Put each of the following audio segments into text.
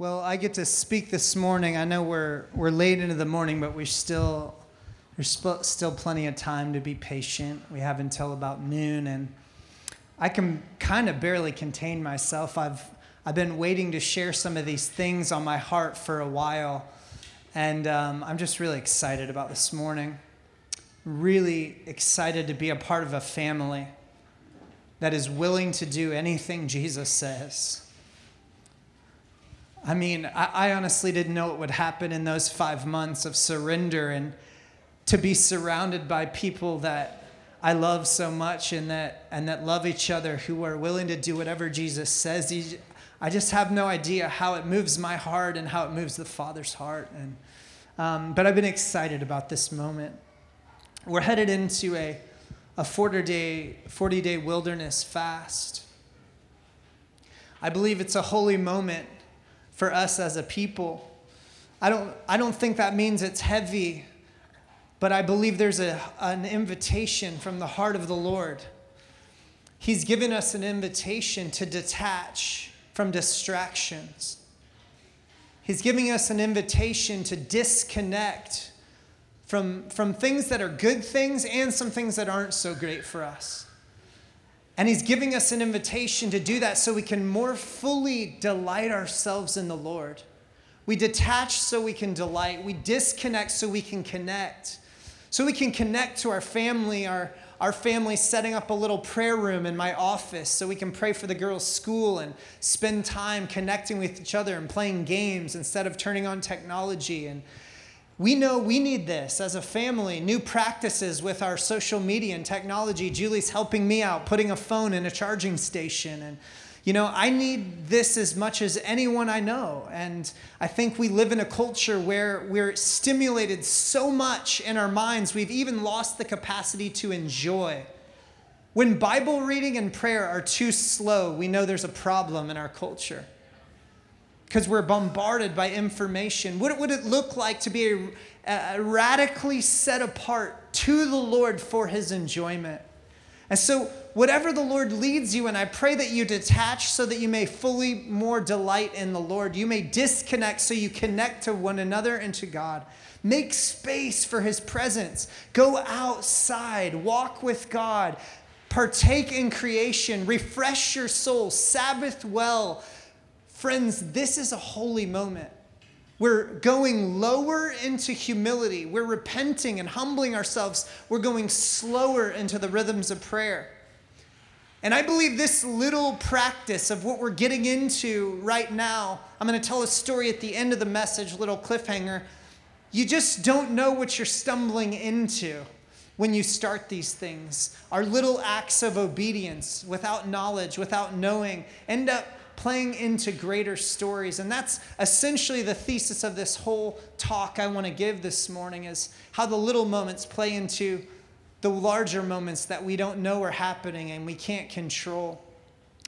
Well, I get to speak this morning. I know we're, we're late into the morning, but we still, there's sp- still plenty of time to be patient. We have until about noon, and I can kind of barely contain myself. I've, I've been waiting to share some of these things on my heart for a while, and um, I'm just really excited about this morning. Really excited to be a part of a family that is willing to do anything Jesus says. I mean, I, I, honestly didn't know what would happen in those five months of surrender and to be surrounded by people that I love so much and that, and that love each other, who are willing to do whatever Jesus says. I just have no idea how it moves my heart and how it moves the Father's heart. And, um, but I've been excited about this moment. We're headed into a, a 40 day, 40 day wilderness fast. I believe it's a holy moment for us as a people. I don't, I don't think that means it's heavy, but I believe there's a, an invitation from the heart of the Lord. He's given us an invitation to detach from distractions. He's giving us an invitation to disconnect from, from things that are good things and some things that aren't so great for us. And he's giving us an invitation to do that so we can more fully delight ourselves in the Lord. We detach so we can delight. We disconnect so we can connect. So we can connect to our family, our, our family setting up a little prayer room in my office so we can pray for the girls' school and spend time connecting with each other and playing games instead of turning on technology and we know we need this as a family, new practices with our social media and technology. Julie's helping me out, putting a phone in a charging station. And, you know, I need this as much as anyone I know. And I think we live in a culture where we're stimulated so much in our minds, we've even lost the capacity to enjoy. When Bible reading and prayer are too slow, we know there's a problem in our culture because we're bombarded by information. What would it look like to be a, a radically set apart to the Lord for his enjoyment? And so, whatever the Lord leads you in, I pray that you detach so that you may fully more delight in the Lord. You may disconnect so you connect to one another and to God. Make space for his presence. Go outside, walk with God, partake in creation, refresh your soul, Sabbath well Friends, this is a holy moment. We're going lower into humility. We're repenting and humbling ourselves. We're going slower into the rhythms of prayer. And I believe this little practice of what we're getting into right now, I'm going to tell a story at the end of the message, little cliffhanger. You just don't know what you're stumbling into when you start these things. Our little acts of obedience without knowledge, without knowing, end up playing into greater stories. And that's essentially the thesis of this whole talk I want to give this morning is how the little moments play into the larger moments that we don't know are happening and we can't control.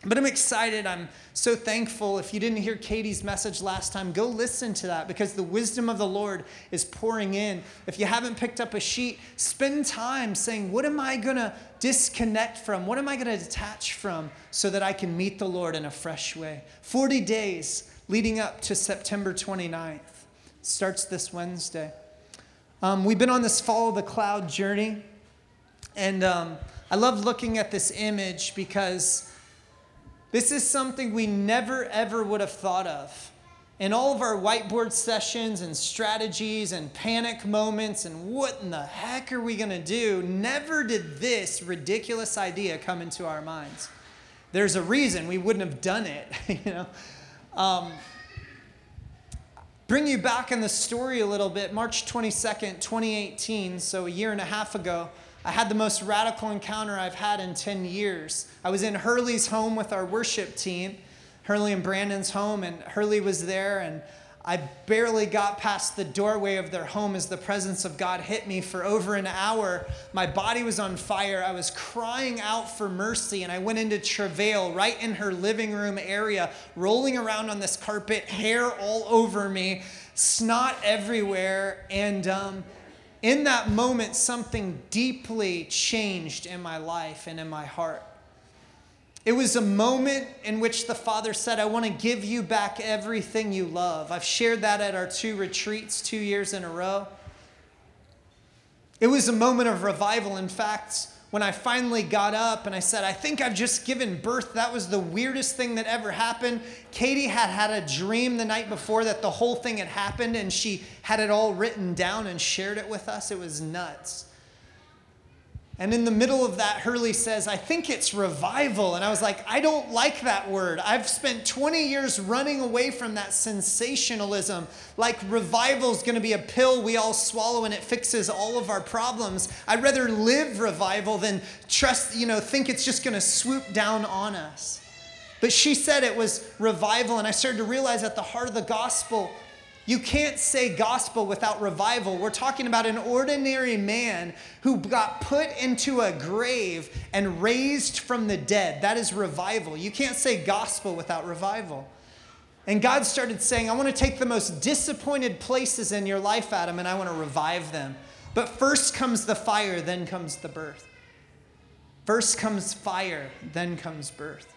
But I'm excited. I'm so thankful. If you didn't hear Katie's message last time, go listen to that because the wisdom of the Lord is pouring in. If you haven't picked up a sheet, spend time saying, What am I going to disconnect from? What am I going to detach from so that I can meet the Lord in a fresh way? 40 days leading up to September 29th. Starts this Wednesday. Um, we've been on this follow the cloud journey. And um, I love looking at this image because this is something we never, ever would have thought of. In all of our whiteboard sessions and strategies and panic moments and what in the heck are we to do, never did this ridiculous idea come into our minds. There's a reason we wouldn't have done it, you know. Um, bring you back in the story a little bit. March 22nd, 2018, so a year and a half ago, I had the most radical encounter I've had in 10 years. I was in Hurley's home with our worship team, Hurley and Brandon's home, and Hurley was there, and I barely got past the doorway of their home as the presence of God hit me for over an hour. My body was on fire. I was crying out for mercy, and I went into travail right in her living room area, rolling around on this carpet, hair all over me, snot everywhere, and um, in that moment, something deeply changed in my life and in my heart. It was a moment in which the Father said, I want to give you back everything you love. I've shared that at our two retreats two years in a row. It was a moment of revival. In fact, when I finally got up and I said, I think I've just given birth, that was the weirdest thing that ever happened. Katie had had a dream the night before that the whole thing had happened, and she had it all written down and shared it with us. It was nuts. And in the middle of that, Hurley says, I think it's revival. And I was like, I don't like that word. I've spent 20 years running away from that sensationalism. Like revival is going to be a pill we all swallow and it fixes all of our problems. I'd rather live revival than trust, you know, think it's just going to swoop down on us. But she said it was revival. And I started to realize at the heart of the gospel, you can't say gospel without revival. We're talking about an ordinary man who got put into a grave and raised from the dead. That is revival. You can't say gospel without revival. And God started saying, I want to take the most disappointed places in your life, Adam, and I want to revive them. But first comes the fire, then comes the birth. First comes fire, then comes birth.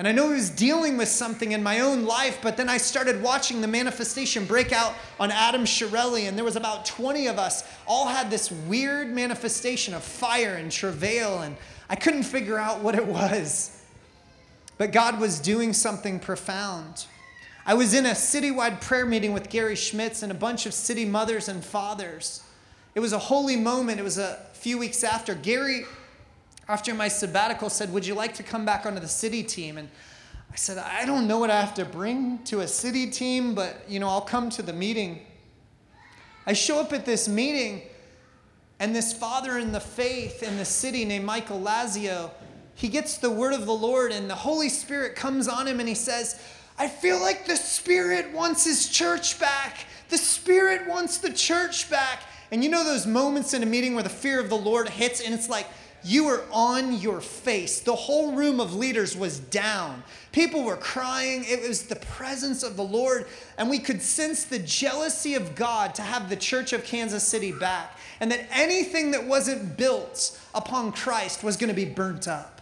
And I know he was dealing with something in my own life, but then I started watching the manifestation break out on Adam Shirelli, and there was about 20 of us, all had this weird manifestation of fire and travail, and I couldn't figure out what it was. But God was doing something profound. I was in a citywide prayer meeting with Gary Schmitz and a bunch of city mothers and fathers. It was a holy moment. It was a few weeks after. Gary after my sabbatical said, Would you like to come back onto the city team? And I said, I don't know what I have to bring to a city team, but you know, I'll come to the meeting. I show up at this meeting, and this father in the faith in the city named Michael Lazio, he gets the word of the Lord, and the Holy Spirit comes on him and he says, I feel like the Spirit wants his church back. The Spirit wants the church back. And you know those moments in a meeting where the fear of the Lord hits, and it's like, you were on your face. The whole room of leaders was down. People were crying. It was the presence of the Lord. And we could sense the jealousy of God to have the church of Kansas City back. And that anything that wasn't built upon Christ was going to be burnt up.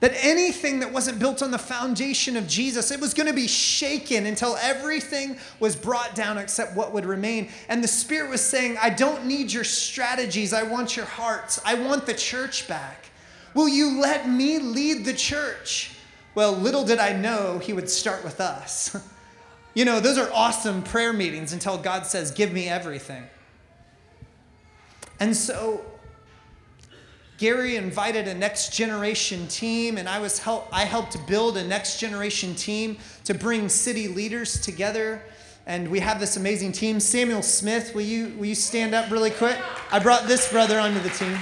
That anything that wasn't built on the foundation of Jesus, it was going to be shaken until everything was brought down except what would remain. And the Spirit was saying, I don't need your strategies. I want your hearts. I want the church back. Will you let me lead the church? Well, little did I know he would start with us. you know, those are awesome prayer meetings until God says, Give me everything. And so Gary invited a next generation team, and I, was help, I helped build a next generation team to bring city leaders together. And we have this amazing team. Samuel Smith, will you, will you stand up really quick? I brought this brother onto the team.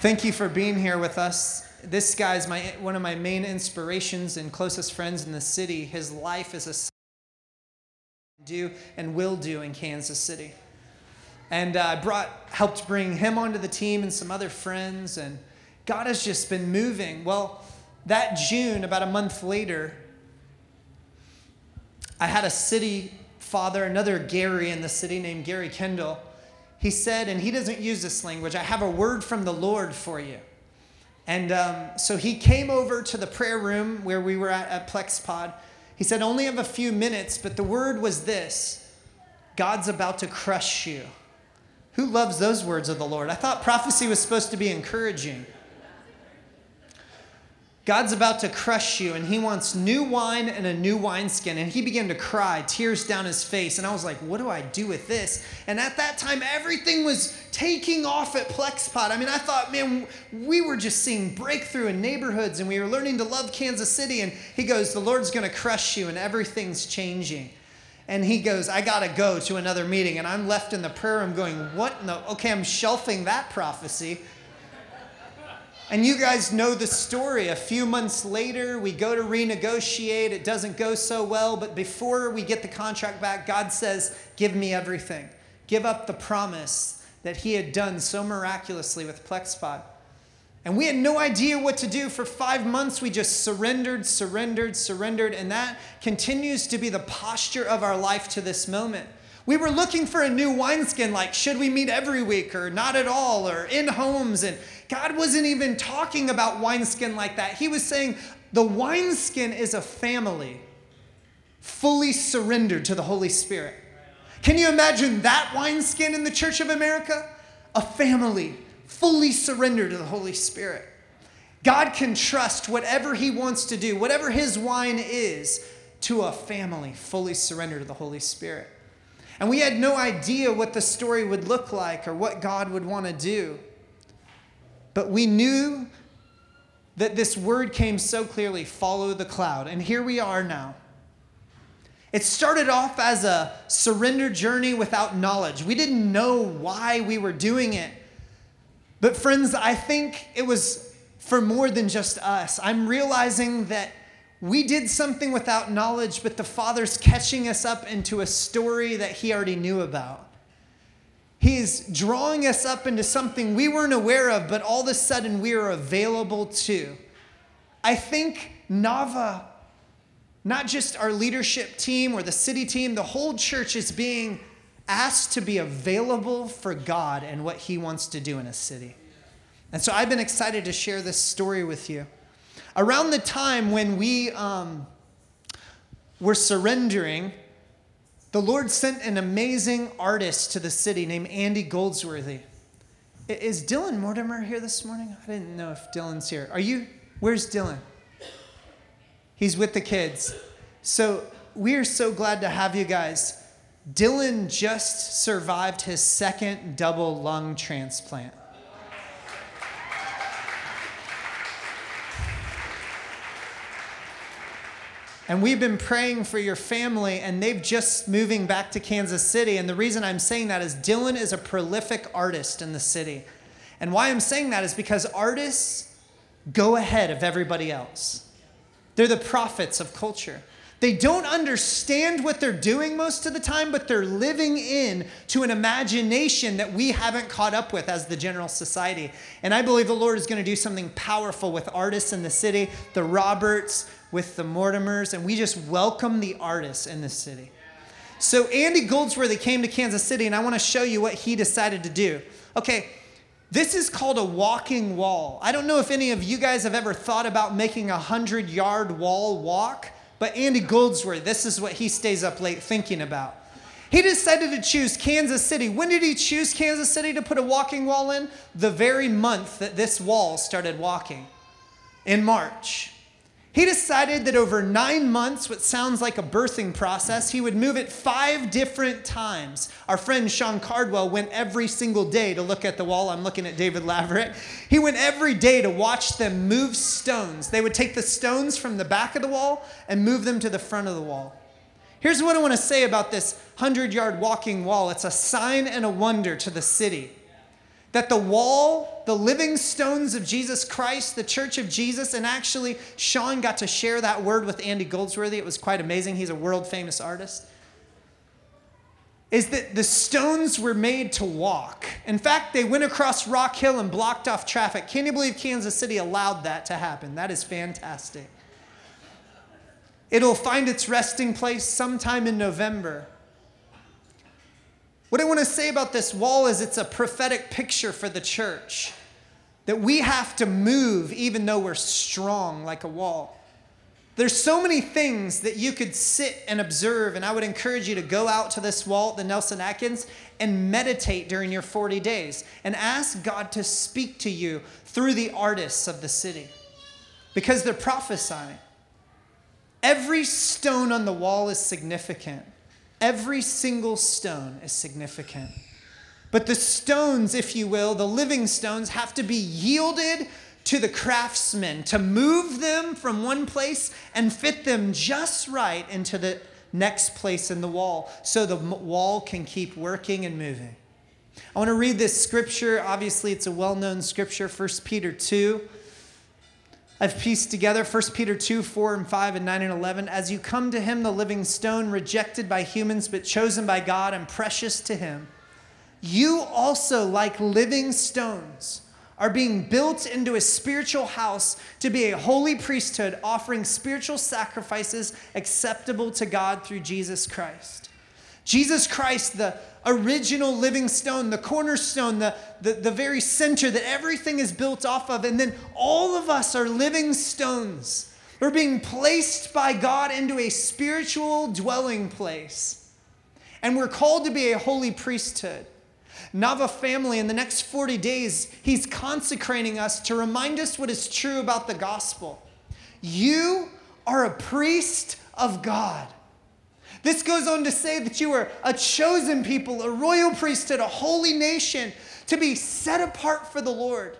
Thank you for being here with us. This guy is my, one of my main inspirations and closest friends in the city. His life is a do and will do in Kansas City. And I uh, brought, helped bring him onto the team and some other friends. And God has just been moving. Well, that June, about a month later, I had a city father, another Gary in the city named Gary Kendall. He said, and he doesn't use this language, I have a word from the Lord for you. And um, so he came over to the prayer room where we were at, at PlexPod. He said, only have a few minutes, but the word was this God's about to crush you. Who loves those words of the Lord? I thought prophecy was supposed to be encouraging. God's about to crush you, and he wants new wine and a new wineskin. And he began to cry, tears down his face. And I was like, what do I do with this? And at that time, everything was taking off at Plexpod. I mean, I thought, man, we were just seeing breakthrough in neighborhoods, and we were learning to love Kansas City. And he goes, the Lord's going to crush you, and everything's changing and he goes, I got to go to another meeting. And I'm left in the prayer room going, What in the? Okay, I'm shelving that prophecy. And you guys know the story. A few months later, we go to renegotiate. It doesn't go so well. But before we get the contract back, God says, Give me everything. Give up the promise that He had done so miraculously with Plexpod. And we had no idea what to do. For five months, we just surrendered, surrendered, surrendered. And that continues to be the posture of our life to this moment. We were looking for a new wineskin, like, should we meet every week or not at all, or in homes. And God wasn't even talking about wineskin like that. He was saying the wineskin is a family fully surrendered to the Holy Spirit. Can you imagine that wineskin in the Church of America? A family fully surrender to the Holy Spirit. God can trust whatever He wants to do, whatever His wine is, to a family fully surrendered to the Holy Spirit. And we had no idea what the story would look like or what God would want to do. But we knew that this word came so clearly follow the cloud. And here we are now. It started off as a surrender journey without knowledge. We didn't know why we were doing it. But, friends, I think it was for more than just us. I'm realizing that we did something without knowledge, but the Father's catching us up into a story that He already knew about. He's drawing us up into something we weren't aware of, but all of a sudden we are available to. I think Nava not just our leadership team or the city team, the whole church is being asked to be available for God and what He wants to do in a city. And so I've been excited to share this story with you. Around the time when we um, were surrendering, the Lord sent an amazing artist to the city named Andy Goldsworthy. Is Dylan Mortimer here this morning? I didn't know if Dylan's here. Are you? Where's Dylan? He's with the kids. So we are so glad to have you guys. Dylan just survived his second double lung transplant. And we've been praying for your family, and they've just moving back to Kansas City. And the reason I'm saying that is Dylan is a prolific artist in the city. And why I'm saying that is because artists go ahead of everybody else. They're the prophets of culture. They don't understand what they're doing most of the time, but they're living in to an imagination that we haven't caught up with as the general society. And I believe the Lord is going to do something powerful with artists in the city, the Roberts, with the Mortimers, and we just welcome the artists in the city. So Andy Goldsworthy came to Kansas City, and I want to show you what he decided to do. Okay, this is called a walking wall. I don't know if any of you guys have ever thought about making a 100 yard wall walk, but Andy Goldsworthy, this is what he stays up late thinking about. He decided to choose Kansas City. When did he choose Kansas City to put a walking wall in? The very month that this wall started walking, in March. He decided that over nine months, what sounds like a birthing process, he would move it five different times. Our friend Sean Cardwell went every single day to look at the wall. I'm looking at David Laverick. He went every day to watch them move stones. They would take the stones from the back of the wall and move them to the front of the wall. Here's what I want to say about this 100 yard walking wall it's a sign and a wonder to the city that the wall, the living stones of Jesus Christ, the church of Jesus, and actually Sean got to share that word with Andy Goldsworthy. It was quite amazing. He's a world famous artist. Is that the stones were made to walk. In fact, they went across Rockhill and blocked off traffic. Can you believe Kansas City allowed that to happen? That is fantastic. It'll find its resting place sometime in November. What I want to say about this wall is it's a prophetic picture for the church that we have to move even though we're strong like a wall. There's so many things that you could sit and observe, and I would encourage you to go out to this wall, the Nelson Atkins, and meditate during your 40 days and ask God to speak to you through the artists of the city because they're prophesying. Every stone on the wall is significant. Every single stone is significant. But the stones, if you will, the living stones, have to be yielded to the craftsmen to move them from one place and fit them just right into the next place in the wall so the wall can keep working and moving. I want to read this scripture. Obviously, it's a well known scripture, 1 Peter 2. I've pieced together 1 Peter 2, 4, and 5, and 9 and 11. As you come to him, the living stone, rejected by humans, but chosen by God and precious to him, you also, like living stones, are being built into a spiritual house to be a holy priesthood, offering spiritual sacrifices acceptable to God through Jesus Christ. Jesus Christ, the original living stone, the cornerstone, the, the, the very center that everything is built off of. And then all of us are living stones. We're being placed by God into a spiritual dwelling place. And we're called to be a holy priesthood. Nava family, in the next 40 days, he's consecrating us to remind us what is true about the gospel. You are a priest of God. This goes on to say that you are a chosen people, a royal priesthood, a holy nation to be set apart for the Lord.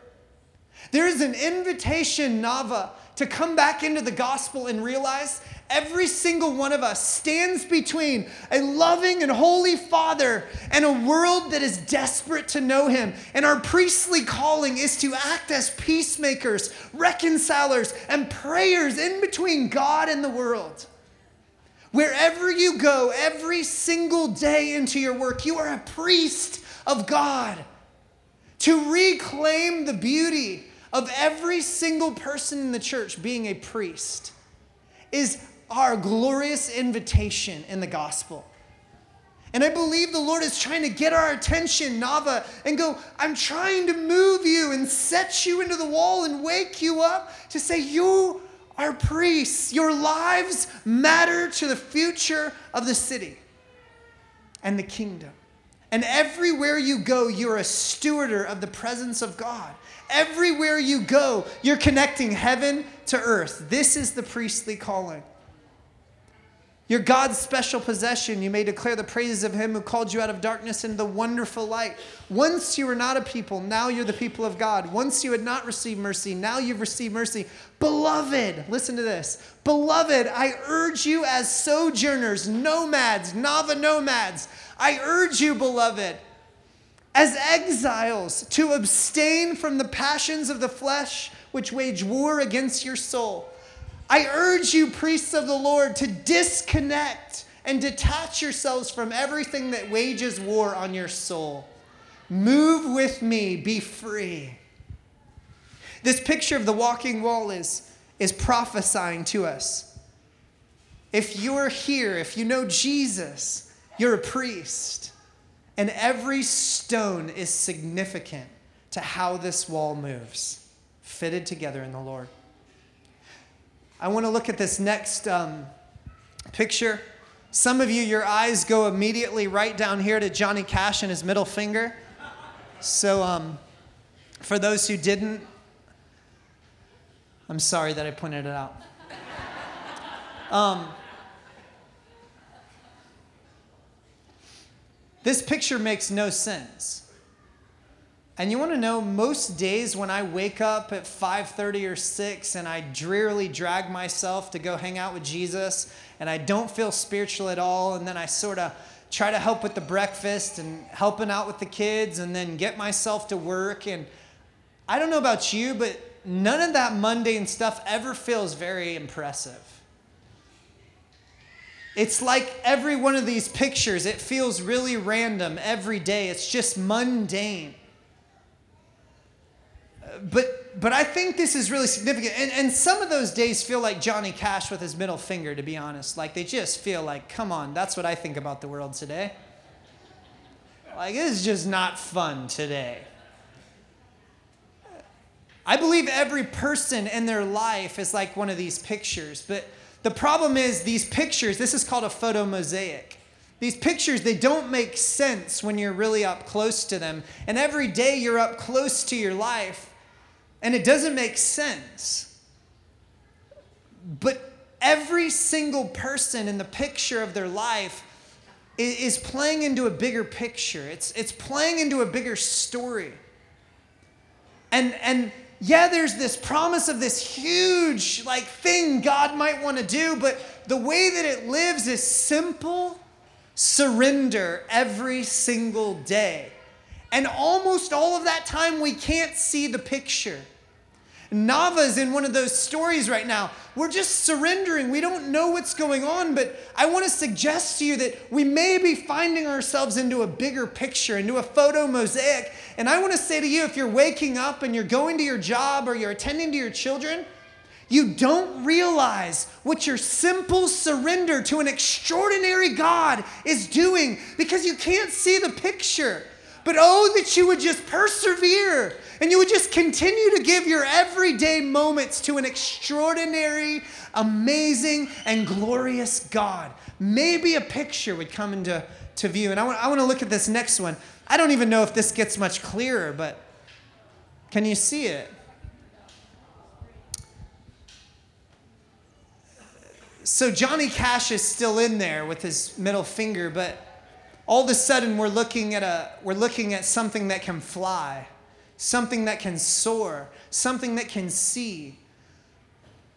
There is an invitation, Nava, to come back into the gospel and realize every single one of us stands between a loving and holy Father and a world that is desperate to know Him. And our priestly calling is to act as peacemakers, reconcilers, and prayers in between God and the world. Wherever you go, every single day into your work, you are a priest of God. To reclaim the beauty of every single person in the church being a priest is our glorious invitation in the gospel. And I believe the Lord is trying to get our attention, Nava, and go, I'm trying to move you and set you into the wall and wake you up to say, You are priests. Your lives matter to the future of the city and the kingdom. And everywhere you go, you're a stewarder of the presence of God. Everywhere you go, you're connecting heaven to earth. This is the priestly calling. You're God's special possession. You may declare the praises of Him who called you out of darkness into the wonderful light. Once you were not a people, now you're the people of God. Once you had not received mercy, now you've received mercy. Beloved, listen to this. Beloved, I urge you as sojourners, nomads, Nava nomads, I urge you, beloved, as exiles, to abstain from the passions of the flesh which wage war against your soul I urge you, priests of the Lord, to disconnect and detach yourselves from everything that wages war on your soul. Move with me, be free. This picture of the walking wall is, is prophesying to us. If you're here, if you know Jesus, you're a priest. And every stone is significant to how this wall moves, fitted together in the Lord. I want to look at this next um, picture. Some of you, your eyes go immediately right down here to Johnny Cash and his middle finger. So, um, for those who didn't, I'm sorry that I pointed it out. Um, this picture makes no sense. And you want to know most days when I wake up at 5:30 or 6 and I drearily drag myself to go hang out with Jesus and I don't feel spiritual at all and then I sort of try to help with the breakfast and helping out with the kids and then get myself to work and I don't know about you but none of that mundane stuff ever feels very impressive. It's like every one of these pictures, it feels really random every day. It's just mundane but but I think this is really significant. And, and some of those days feel like Johnny Cash with his middle finger, to be honest. Like they just feel like, come on, that's what I think about the world today. Like it is just not fun today. I believe every person in their life is like one of these pictures, but the problem is these pictures, this is called a photo mosaic. These pictures, they don't make sense when you're really up close to them. And every day you're up close to your life, and it doesn't make sense. But every single person in the picture of their life is playing into a bigger picture. It's, it's playing into a bigger story. And, and yeah, there's this promise of this huge like thing God might want to do, but the way that it lives is simple surrender every single day. And almost all of that time, we can't see the picture. Nava's in one of those stories right now. We're just surrendering. We don't know what's going on, but I want to suggest to you that we may be finding ourselves into a bigger picture, into a photo mosaic. And I want to say to you if you're waking up and you're going to your job or you're attending to your children, You don't realize what your simple surrender to an extraordinary God is doing because you can't see the picture. But oh, that you would just persevere and you would just continue to give your everyday moments to an extraordinary, amazing, and glorious God. Maybe a picture would come into to view. And I want, I want to look at this next one. I don't even know if this gets much clearer, but can you see it? So Johnny Cash is still in there with his middle finger, but all of a sudden we're looking at a we're looking at something that can fly, something that can soar, something that can see.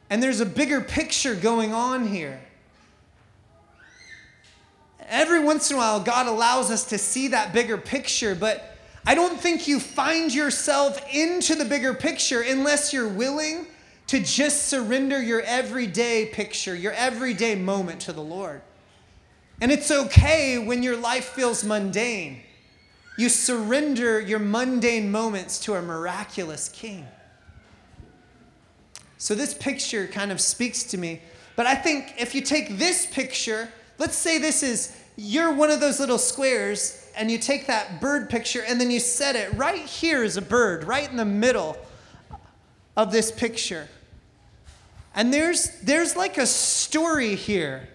And there's a bigger picture going on here. Every once in a while, God allows us to see that bigger picture, but I don't think you find yourself into the bigger picture unless you're willing to just surrender your everyday picture, your everyday moment to the Lord. And it's okay when your life feels mundane. You surrender your mundane moments to a miraculous King. So, this picture kind of speaks to me. But I think if you take this picture, let's say this is you're one of those little squares, and you take that bird picture and then you set it right here is a bird, right in the middle of this picture. And there's, there's like a story here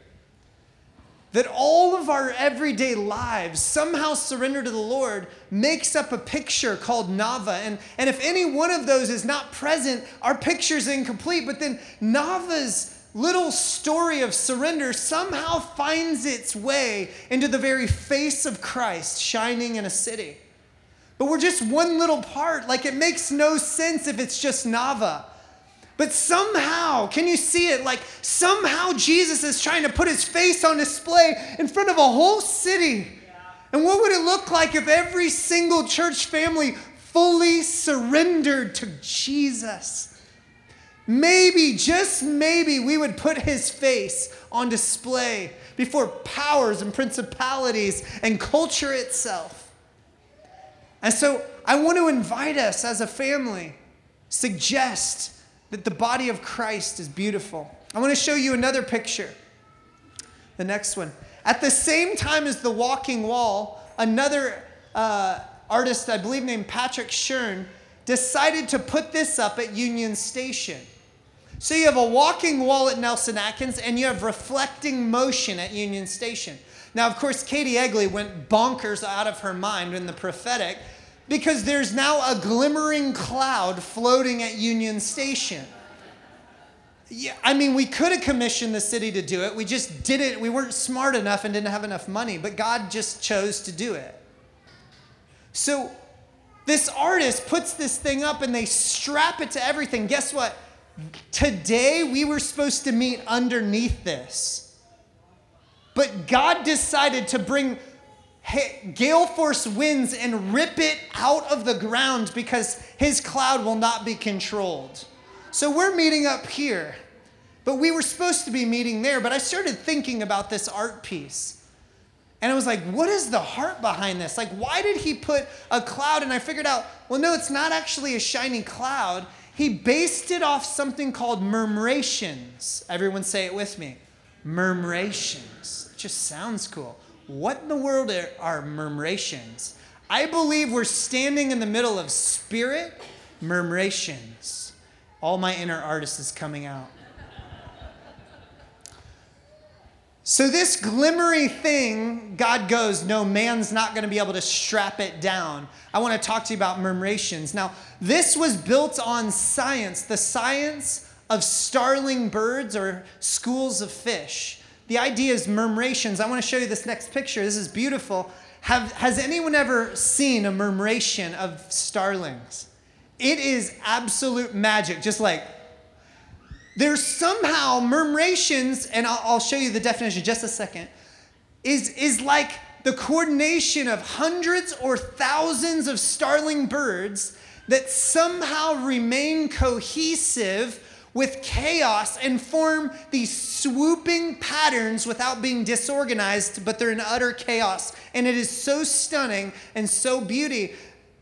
that all of our everyday lives, somehow surrender to the Lord, makes up a picture called Nava. And, and if any one of those is not present, our picture's incomplete. But then Nava's little story of surrender somehow finds its way into the very face of Christ shining in a city. But we're just one little part. Like it makes no sense if it's just Nava. But somehow, can you see it? Like somehow Jesus is trying to put his face on display in front of a whole city. And what would it look like if every single church family fully surrendered to Jesus? Maybe, just maybe, we would put his face on display before powers and principalities and culture itself. And so I want to invite us as a family, suggest that the body of Christ is beautiful. I want to show you another picture. The next one. At the same time as the walking wall, another uh, artist, I believe named Patrick Shearn, decided to put this up at Union Station. So you have a walking wall at Nelson Atkins and you have reflecting motion at Union Station. Now, of course, Katie Egley went bonkers out of her mind in the prophetic because there's now a glimmering cloud floating at Union Station. Yeah, I mean, we could have commissioned the city to do it. We just did it. We weren't smart enough and didn't have enough money, but God just chose to do it. So, this artist puts this thing up and they strap it to everything. Guess what? Today we were supposed to meet underneath this. But God decided to bring gale force winds and rip it out of the ground because his cloud will not be controlled. So we're meeting up here, but we were supposed to be meeting there. But I started thinking about this art piece. And I was like, what is the heart behind this? Like, why did he put a cloud? And I figured out, well, no, it's not actually a shiny cloud. He based it off something called murmurations. Everyone say it with me. Murmurations. It just sounds cool. What in the world are murmurations? I believe we're standing in the middle of spirit murmurations. All my inner artist is coming out. So, this glimmery thing, God goes, no, man's not going to be able to strap it down. I want to talk to you about murmurations. Now, this was built on science, the science of starling birds or schools of fish. The idea is murmurations. I want to show you this next picture. This is beautiful. Have, has anyone ever seen a murmuration of starlings? It is absolute magic, just like there's somehow murmurations, and I'll, I'll show you the definition in just a second, is, is like the coordination of hundreds or thousands of starling birds that somehow remain cohesive with chaos and form these swooping patterns without being disorganized, but they're in utter chaos. And it is so stunning and so beauty,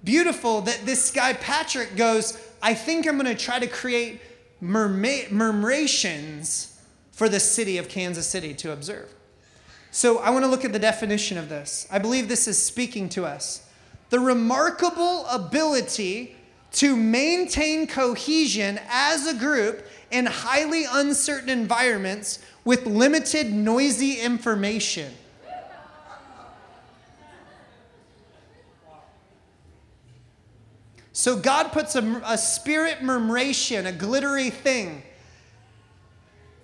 beautiful that this guy Patrick goes, I think I'm going to try to create murmurations for the city of Kansas City to observe. So I want to look at the definition of this. I believe this is speaking to us. The remarkable ability to maintain cohesion as a group in highly uncertain environments with limited noisy information. So God puts a, a spirit murmuration, a glittery thing.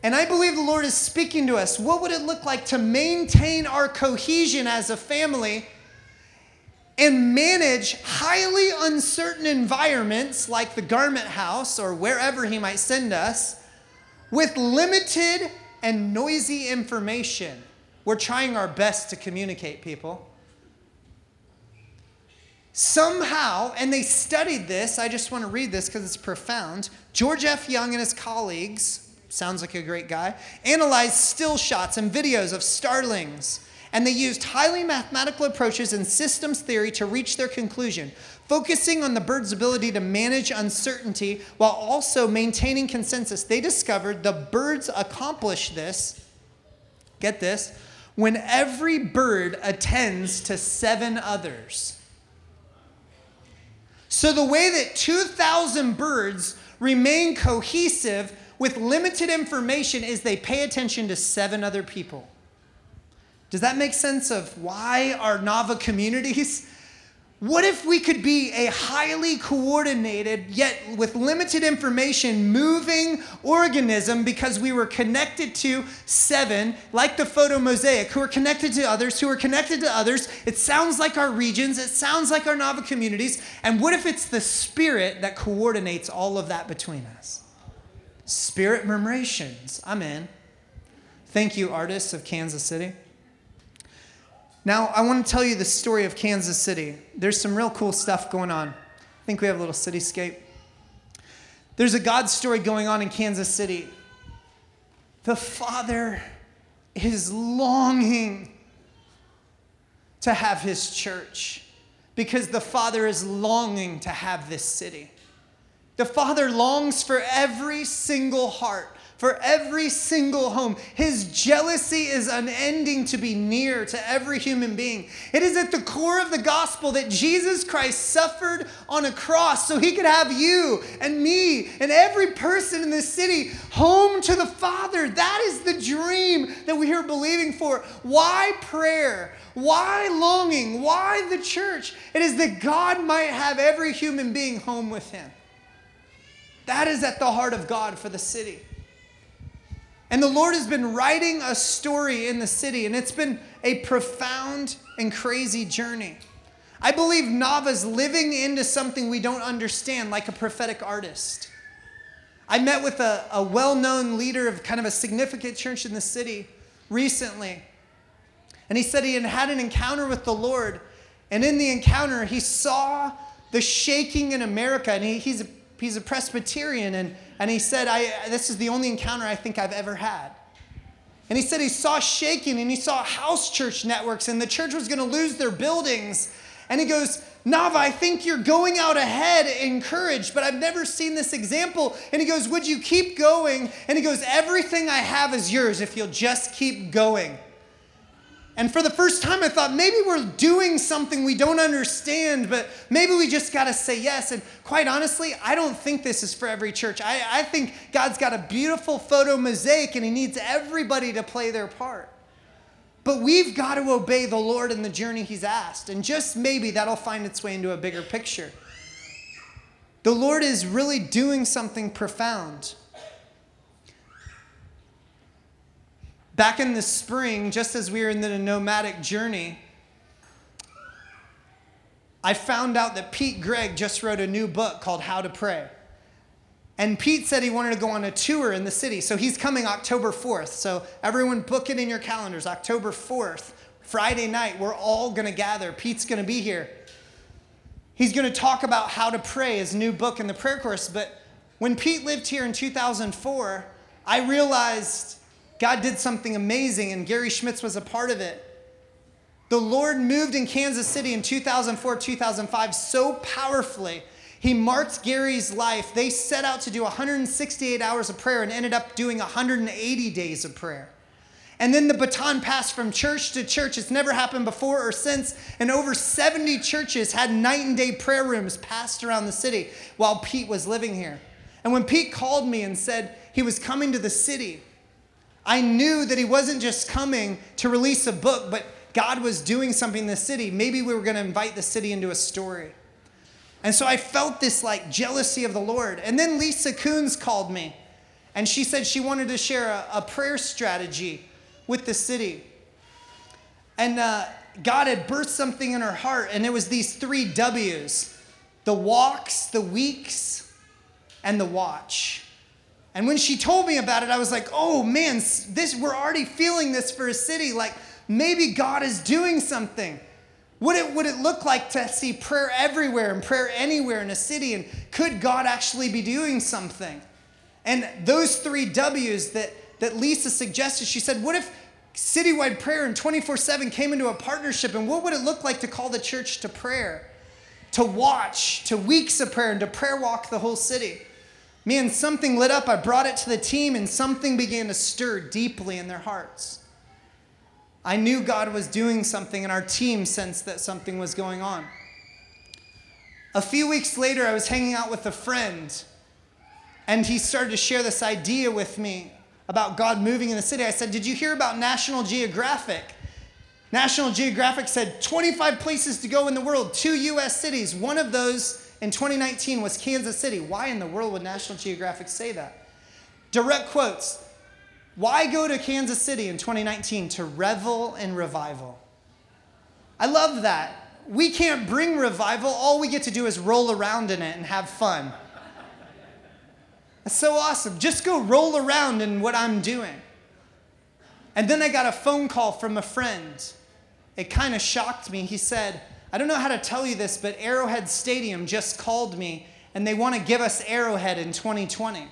And I believe the Lord is speaking to us. What would it look like to maintain our cohesion as a family and manage highly uncertain environments like the garment house or wherever He might send us with limited and noisy information? We're trying our best to communicate, people somehow, and they studied this, I just want to read this because it's profound. George F. Young and his colleagues, sounds like a great guy, analyzed still shots and videos of starlings. And they used highly mathematical approaches and systems theory to reach their conclusion, focusing on the bird's ability to manage uncertainty while also maintaining consensus. They discovered the birds accomplish this, get this, when every bird attends to seven others. So, the way that 2,000 birds remain cohesive with limited information is they pay attention to seven other people. Does that make sense of why our Nava communities what if we could be a highly coordinated, yet with limited information, moving organism because we were connected to seven, like the photo mosaic, who are connected to others, who are connected to others? It sounds like our regions, it sounds like our Nava communities. And what if it's the spirit that coordinates all of that between us? Spirit murmurations. I'm in. Thank you, artists of Kansas City. Now, I want to tell you the story of Kansas City. There's some real cool stuff going on. I think we have a little cityscape. There's a God story going on in Kansas City. The Father is longing to have his church because the Father is longing to have this city. The Father longs for every single heart for every single home. His jealousy is unending to be near to every human being. It is at the core of the gospel that Jesus Christ suffered on a cross so he could have you and me and every person in this city home to the Father. That is the dream that we are believing for. Why prayer? Why longing? Why the church? It is that God might have every human being home with him. That is at the heart of God for the city. And the Lord has been writing a story in the city, and it's been a profound and crazy journey. I believe Nava's living into something we don't understand, like a prophetic artist. I met with a, a well known leader of kind of a significant church in the city recently. And he said he had had an encounter with the Lord. And in the encounter, he saw the shaking in America. And he, he's, a, he's a Presbyterian. And and he said, I, This is the only encounter I think I've ever had. And he said he saw shaking and he saw house church networks and the church was going to lose their buildings. And he goes, Nava, I think you're going out ahead encouraged, but I've never seen this example. And he goes, Would you keep going? And he goes, Everything I have is yours if you'll just keep going. And for the first time, I thought maybe we're doing something we don't understand, but maybe we just got to say yes. And quite honestly, I don't think this is for every church. I, I think God's got a beautiful photo mosaic and He needs everybody to play their part. But we've got to obey the Lord in the journey He's asked. And just maybe that'll find its way into a bigger picture. The Lord is really doing something profound. Back in the spring, just as we were in the nomadic journey, I found out that Pete Greig just wrote a new book called How to Pray. And Pete said he wanted to go on a tour in the city. So he's coming October 4th. So everyone book it in your calendars. October 4th, Friday night, we're all going to gather. Pete's going to be here. He's going to talk about how to pray, his new book in the prayer course. But when Pete lived here in 2004, I realized God did something amazing, and Gary Schmitz was a part of it. The Lord moved in Kansas City in 2004, 2005 so powerfully. He marked Gary's life. They set out to do 168 hours of prayer and ended up doing 180 days of prayer. And then the baton passed from church to church. It's never happened before or since. And over 70 churches had night and day prayer rooms passed around the city while Pete was living here. And when Pete called me and said he was coming to the city, I knew that he wasn't just coming to release a book, but God was doing something in the city. Maybe we were going to invite the city into a story. And so I felt this like jealousy of the Lord. And then Lisa Coons called me and she said she wanted to share a, a prayer strategy with the city. And uh, God had birthed something in her heart, and it was these three W's the walks, the weeks, and the watch. And when she told me about it, I was like, oh man, this we're already feeling this for a city. Like maybe God is doing something. What it, would it look like to see prayer everywhere and prayer anywhere in a city? And could God actually be doing something? And those three W's that, that Lisa suggested, she said, what if citywide prayer and 24 7 came into a partnership? And what would it look like to call the church to prayer? To watch, to weeks of prayer, and to prayer walk the whole city? Man, something lit up. I brought it to the team, and something began to stir deeply in their hearts. I knew God was doing something, and our team sensed that something was going on. A few weeks later, I was hanging out with a friend, and he started to share this idea with me about God moving in the city. I said, Did you hear about National Geographic? National Geographic said 25 places to go in the world, two US cities. One of those in 2019 was Kansas City. Why in the world would National Geographic say that? Direct quotes why go to Kansas City in 2019? To revel in revival. I love that. We can't bring revival, all we get to do is roll around in it and have fun. That's so awesome. Just go roll around in what I'm doing. And then I got a phone call from a friend. It kind of shocked me. He said, I don't know how to tell you this, but Arrowhead Stadium just called me and they want to give us Arrowhead in 2020.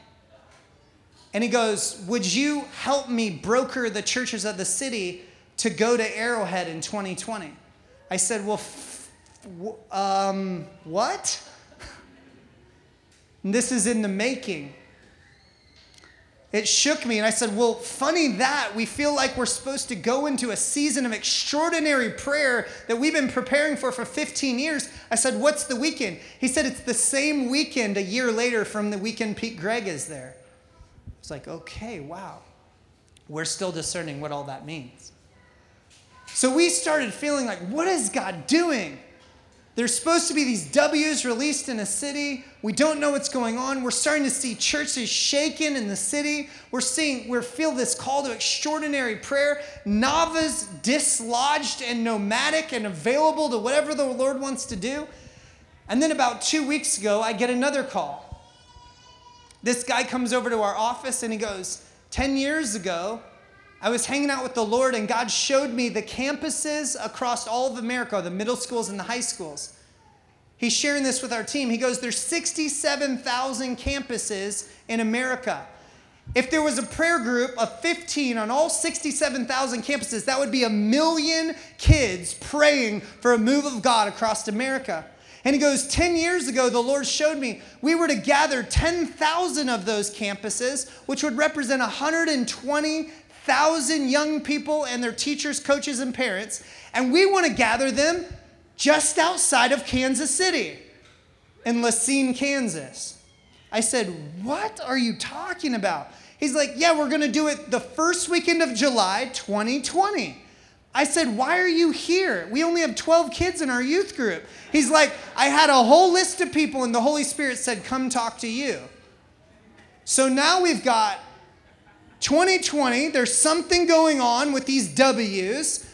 And he goes, Would you help me broker the churches of the city to go to Arrowhead in 2020? I said, Well, um, what? This is in the making. It shook me, and I said, Well, funny that we feel like we're supposed to go into a season of extraordinary prayer that we've been preparing for for 15 years. I said, What's the weekend? He said, It's the same weekend a year later from the weekend Pete Greig is there. It's like, okay, wow. We're still discerning what all that means. So we started feeling like, what is God doing? There's supposed to be these W's released in a city. We don't know what's going on. We're starting to see churches shaken in the city. We're seeing, we feel this call to extraordinary prayer. Navas dislodged and nomadic and available to whatever the Lord wants to do. And then about two weeks ago, I get another call. This guy comes over to our office and he goes, 10 years ago, I was hanging out with the Lord and God showed me the campuses across all of America, the middle schools and the high schools. He's sharing this with our team. He goes, There's 67,000 campuses in America. If there was a prayer group of 15 on all 67,000 campuses, that would be a million kids praying for a move of God across America. And he goes, 10 years ago, the Lord showed me we were to gather 10,000 of those campuses, which would represent 120,000 young people and their teachers, coaches, and parents. And we want to gather them just outside of Kansas City in Racine, Kansas. I said, What are you talking about? He's like, Yeah, we're going to do it the first weekend of July 2020. I said, Why are you here? We only have 12 kids in our youth group. He's like, I had a whole list of people, and the Holy Spirit said, Come talk to you. So now we've got 2020, there's something going on with these W's.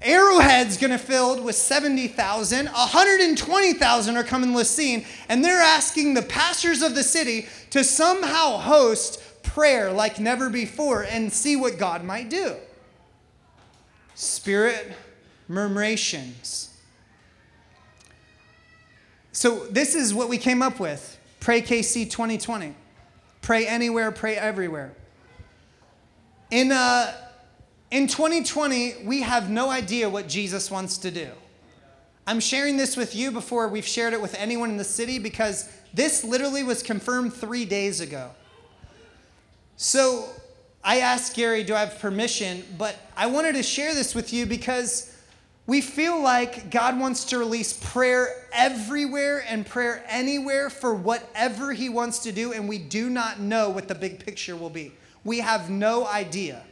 Arrowhead's gonna fill with 70,000. 120,000 are coming to Racine, and they're asking the pastors of the city to somehow host prayer like never before and see what God might do. Spirit murmurations. So, this is what we came up with Pray KC 2020. Pray anywhere, pray everywhere. In, uh, in 2020, we have no idea what Jesus wants to do. I'm sharing this with you before we've shared it with anyone in the city because this literally was confirmed three days ago. So I asked Gary, do I have permission? But I wanted to share this with you because we feel like God wants to release prayer everywhere and prayer anywhere for whatever He wants to do, and we do not know what the big picture will be. We have no idea.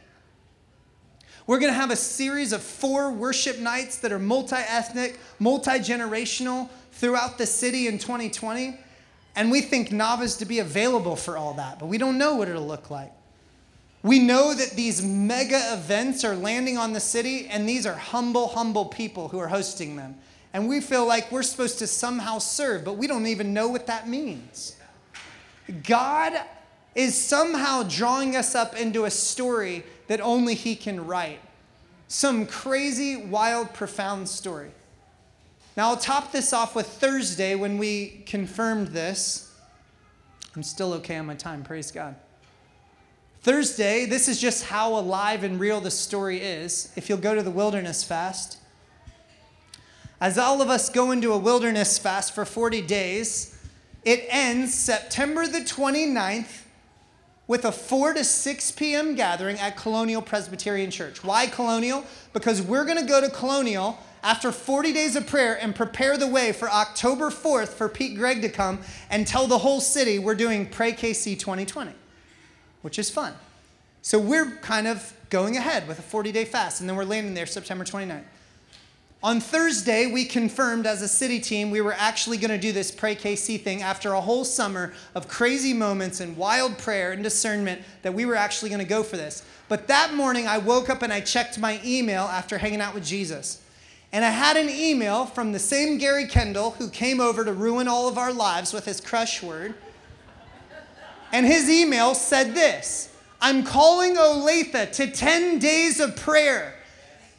We're going to have a series of four worship nights that are multi ethnic, multi generational throughout the city in 2020. And we think Nava's to be available for all that, but we don't know what it'll look like. We know that these mega events are landing on the city, and these are humble, humble people who are hosting them. And we feel like we're supposed to somehow serve, but we don't even know what that means. God is somehow drawing us up into a story that only He can write. Some crazy, wild, profound story. Now, I'll top this off with Thursday when we confirmed this. I'm still okay on my time, praise God. Thursday, this is just how alive and real the story is. If you'll go to the wilderness fast, as all of us go into a wilderness fast for 40 days, it ends September the 29th with a 4 to 6 p.m. gathering at Colonial Presbyterian Church. Why Colonial? Because we're going to go to Colonial after 40 days of prayer and prepare the way for October 4th for Pete Greig to come and tell the whole city we're doing Pray KC 2020 which is fun. So we're kind of going ahead with a 40 day fast, and then we're landing there September 29th. On Thursday, we confirmed as a city team we were actually going to do this Pray KC thing after a whole summer of crazy moments and wild prayer and discernment that we were actually going to go for this. But that morning, I woke up and I checked my email after hanging out with Jesus. And I had an email from the same Gary Kendall who came over to ruin all of our lives with his crush word and his email said this I'm calling Olathe to 10 days of prayer.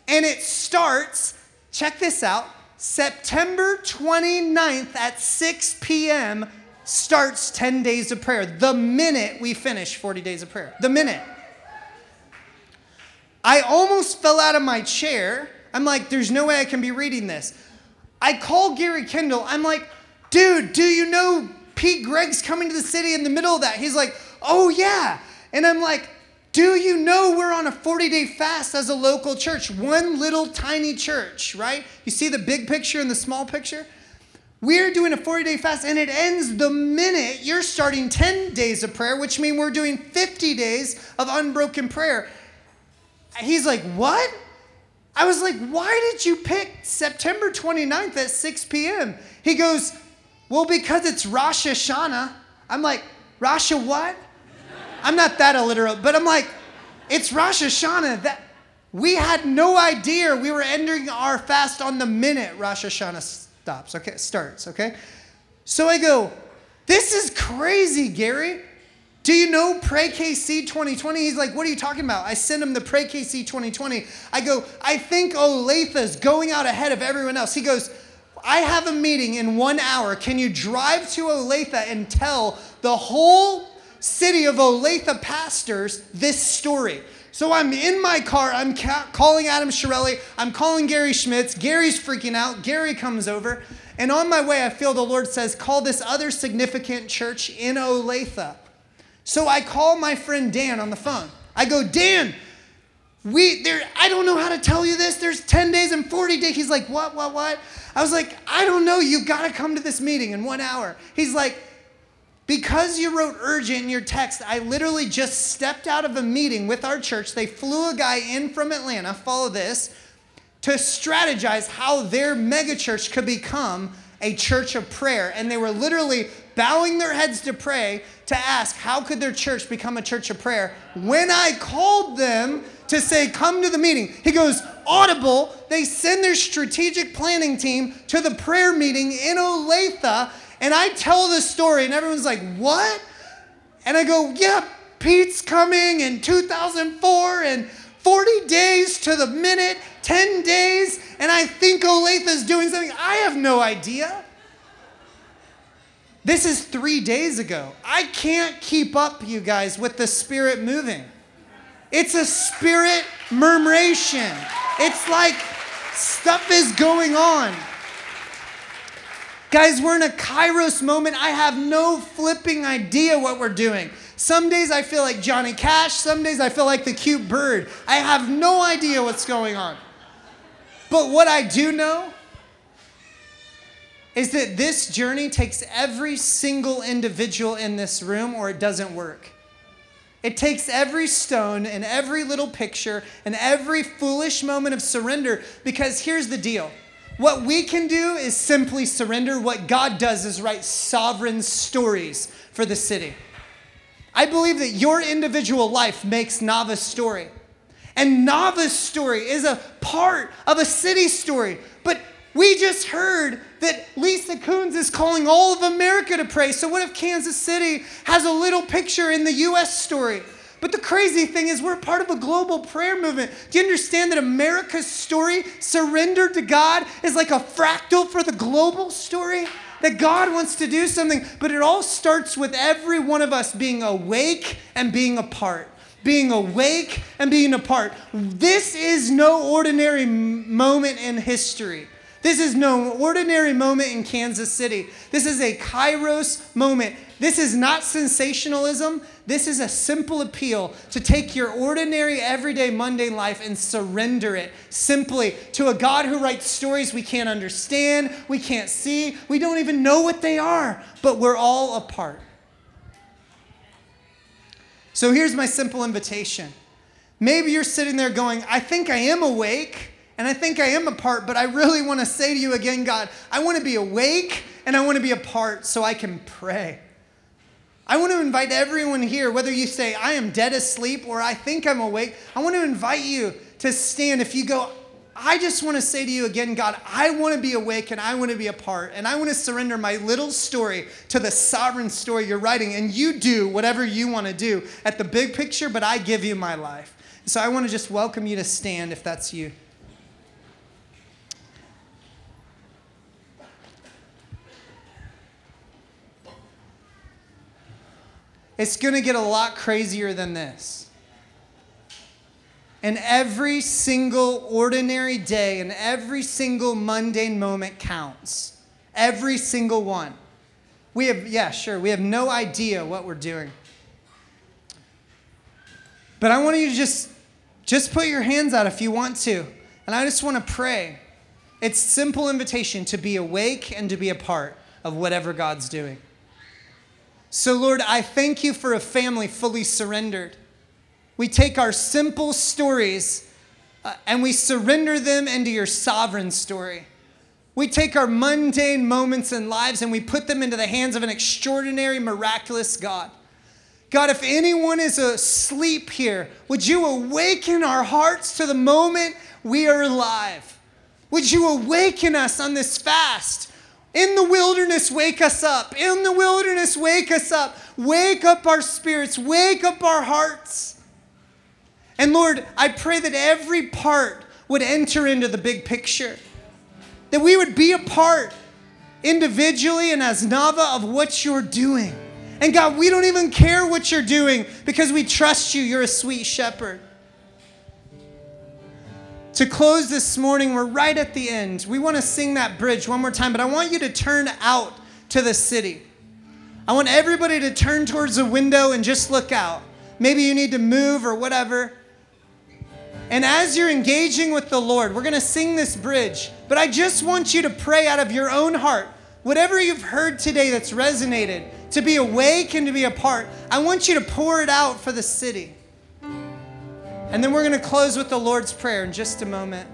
And it starts, check this out, September 29th at 6 p.m. starts 10 days of prayer. The minute we finish 40 days of prayer. The minute. I almost fell out of my chair. I'm like, there's no way I can be reading this. I call Gary Kendall. I'm like, dude, do you know Pete Greig's coming to the city in the middle of that. He's like, oh, yeah. And I'm like, do you know we're on a 40 day fast as a local church? One little tiny church, right? You see the big picture and the small picture? We're doing a 40 day fast and it ends the minute you're starting 10 days of prayer, which means we're doing 50 days of unbroken prayer. He's like, What? I was like, Why did you pick September 29th at 6 p.m.? He goes, well, because it's Rosh Hashanah. I'm like, Rosh what? I'm not that illiterate, but I'm like, it's Rosh Hashanah. That we had no idea we were ending our fast on the minute Rosh Hashanah stops. Okay, starts. Okay, so I go, this is crazy, Gary. Do you know Pray KC 2020? He's like, what are you talking about? I send him the Pray KC 2020. I go, I think Olathe going out ahead of everyone else. He goes, I have a meeting in one hour. Can you drive to Olathe and tell the whole city of Olathe pastors this story? So I'm in my car. I'm ca- calling Adam Shirelli. I'm calling Gary Schmitz. Gary's freaking out. Gary comes over. And on my way, I feel the Lord says, call this other significant church in Olathe. So I call my friend Dan on the phone. I go, Dan, we there, I don't know how to tell you this. There's 10 days and 40 days. He's like, what, what, what? I was like, I don't know. You've got to come to this meeting in one hour. He's like, because you wrote urgent in your text, I literally just stepped out of a meeting with our church. They flew a guy in from Atlanta, follow this, to strategize how their megachurch could become a church of prayer. And they were literally bowing their heads to pray to ask, how could their church become a church of prayer? When I called them to say, come to the meeting, he goes, Audible, they send their strategic planning team to the prayer meeting in Olathe, and I tell the story, and everyone's like, What? And I go, Yeah, Pete's coming in 2004 and 40 days to the minute, 10 days, and I think Olathe's doing something. I have no idea. This is three days ago. I can't keep up, you guys, with the spirit moving. It's a spirit murmuration. It's like stuff is going on. Guys, we're in a kairos moment. I have no flipping idea what we're doing. Some days I feel like Johnny Cash, some days I feel like the cute bird. I have no idea what's going on. But what I do know is that this journey takes every single individual in this room or it doesn't work. It takes every stone and every little picture and every foolish moment of surrender because here's the deal. What we can do is simply surrender. What God does is write sovereign stories for the city. I believe that your individual life makes Nava's story. And Nava's story is a part of a city story. But we just heard that Lisa Coons is calling all of America to pray. So, what if Kansas City has a little picture in the U.S. story? But the crazy thing is, we're part of a global prayer movement. Do you understand that America's story, surrendered to God, is like a fractal for the global story? That God wants to do something, but it all starts with every one of us being awake and being a part being awake and being a part. This is no ordinary moment in history. This is no ordinary moment in Kansas City. This is a kairos moment. This is not sensationalism. This is a simple appeal to take your ordinary, everyday, mundane life and surrender it simply to a God who writes stories we can't understand, we can't see, we don't even know what they are, but we're all a part. So here's my simple invitation. Maybe you're sitting there going, I think I am awake and I think I am a part, but I really want to say to you again, God, I want to be awake and I want to be a part so I can pray. I want to invite everyone here, whether you say, I am dead asleep or I think I'm awake, I want to invite you to stand. If you go, I just want to say to you again, God, I want to be awake and I want to be a part, and I want to surrender my little story to the sovereign story you're writing, and you do whatever you want to do at the big picture, but I give you my life. So I want to just welcome you to stand if that's you. It's going to get a lot crazier than this. And every single ordinary day and every single mundane moment counts. Every single one. We have, yeah, sure, we have no idea what we're doing. But I want you to just, just put your hands out if you want to. And I just want to pray. It's simple invitation to be awake and to be a part of whatever God's doing. So, Lord, I thank you for a family fully surrendered. We take our simple stories uh, and we surrender them into your sovereign story. We take our mundane moments and lives and we put them into the hands of an extraordinary, miraculous God. God, if anyone is asleep here, would you awaken our hearts to the moment we are alive? Would you awaken us on this fast? In the wilderness, wake us up. In the wilderness, wake us up. Wake up our spirits. Wake up our hearts. And Lord, I pray that every part would enter into the big picture. That we would be a part individually and as Nava of what you're doing. And God, we don't even care what you're doing because we trust you. You're a sweet shepherd. To close this morning, we're right at the end. We want to sing that bridge one more time, but I want you to turn out to the city. I want everybody to turn towards the window and just look out. Maybe you need to move or whatever. And as you're engaging with the Lord, we're going to sing this bridge, but I just want you to pray out of your own heart. Whatever you've heard today that's resonated, to be awake and to be a part, I want you to pour it out for the city. And then we're going to close with the Lord's Prayer in just a moment.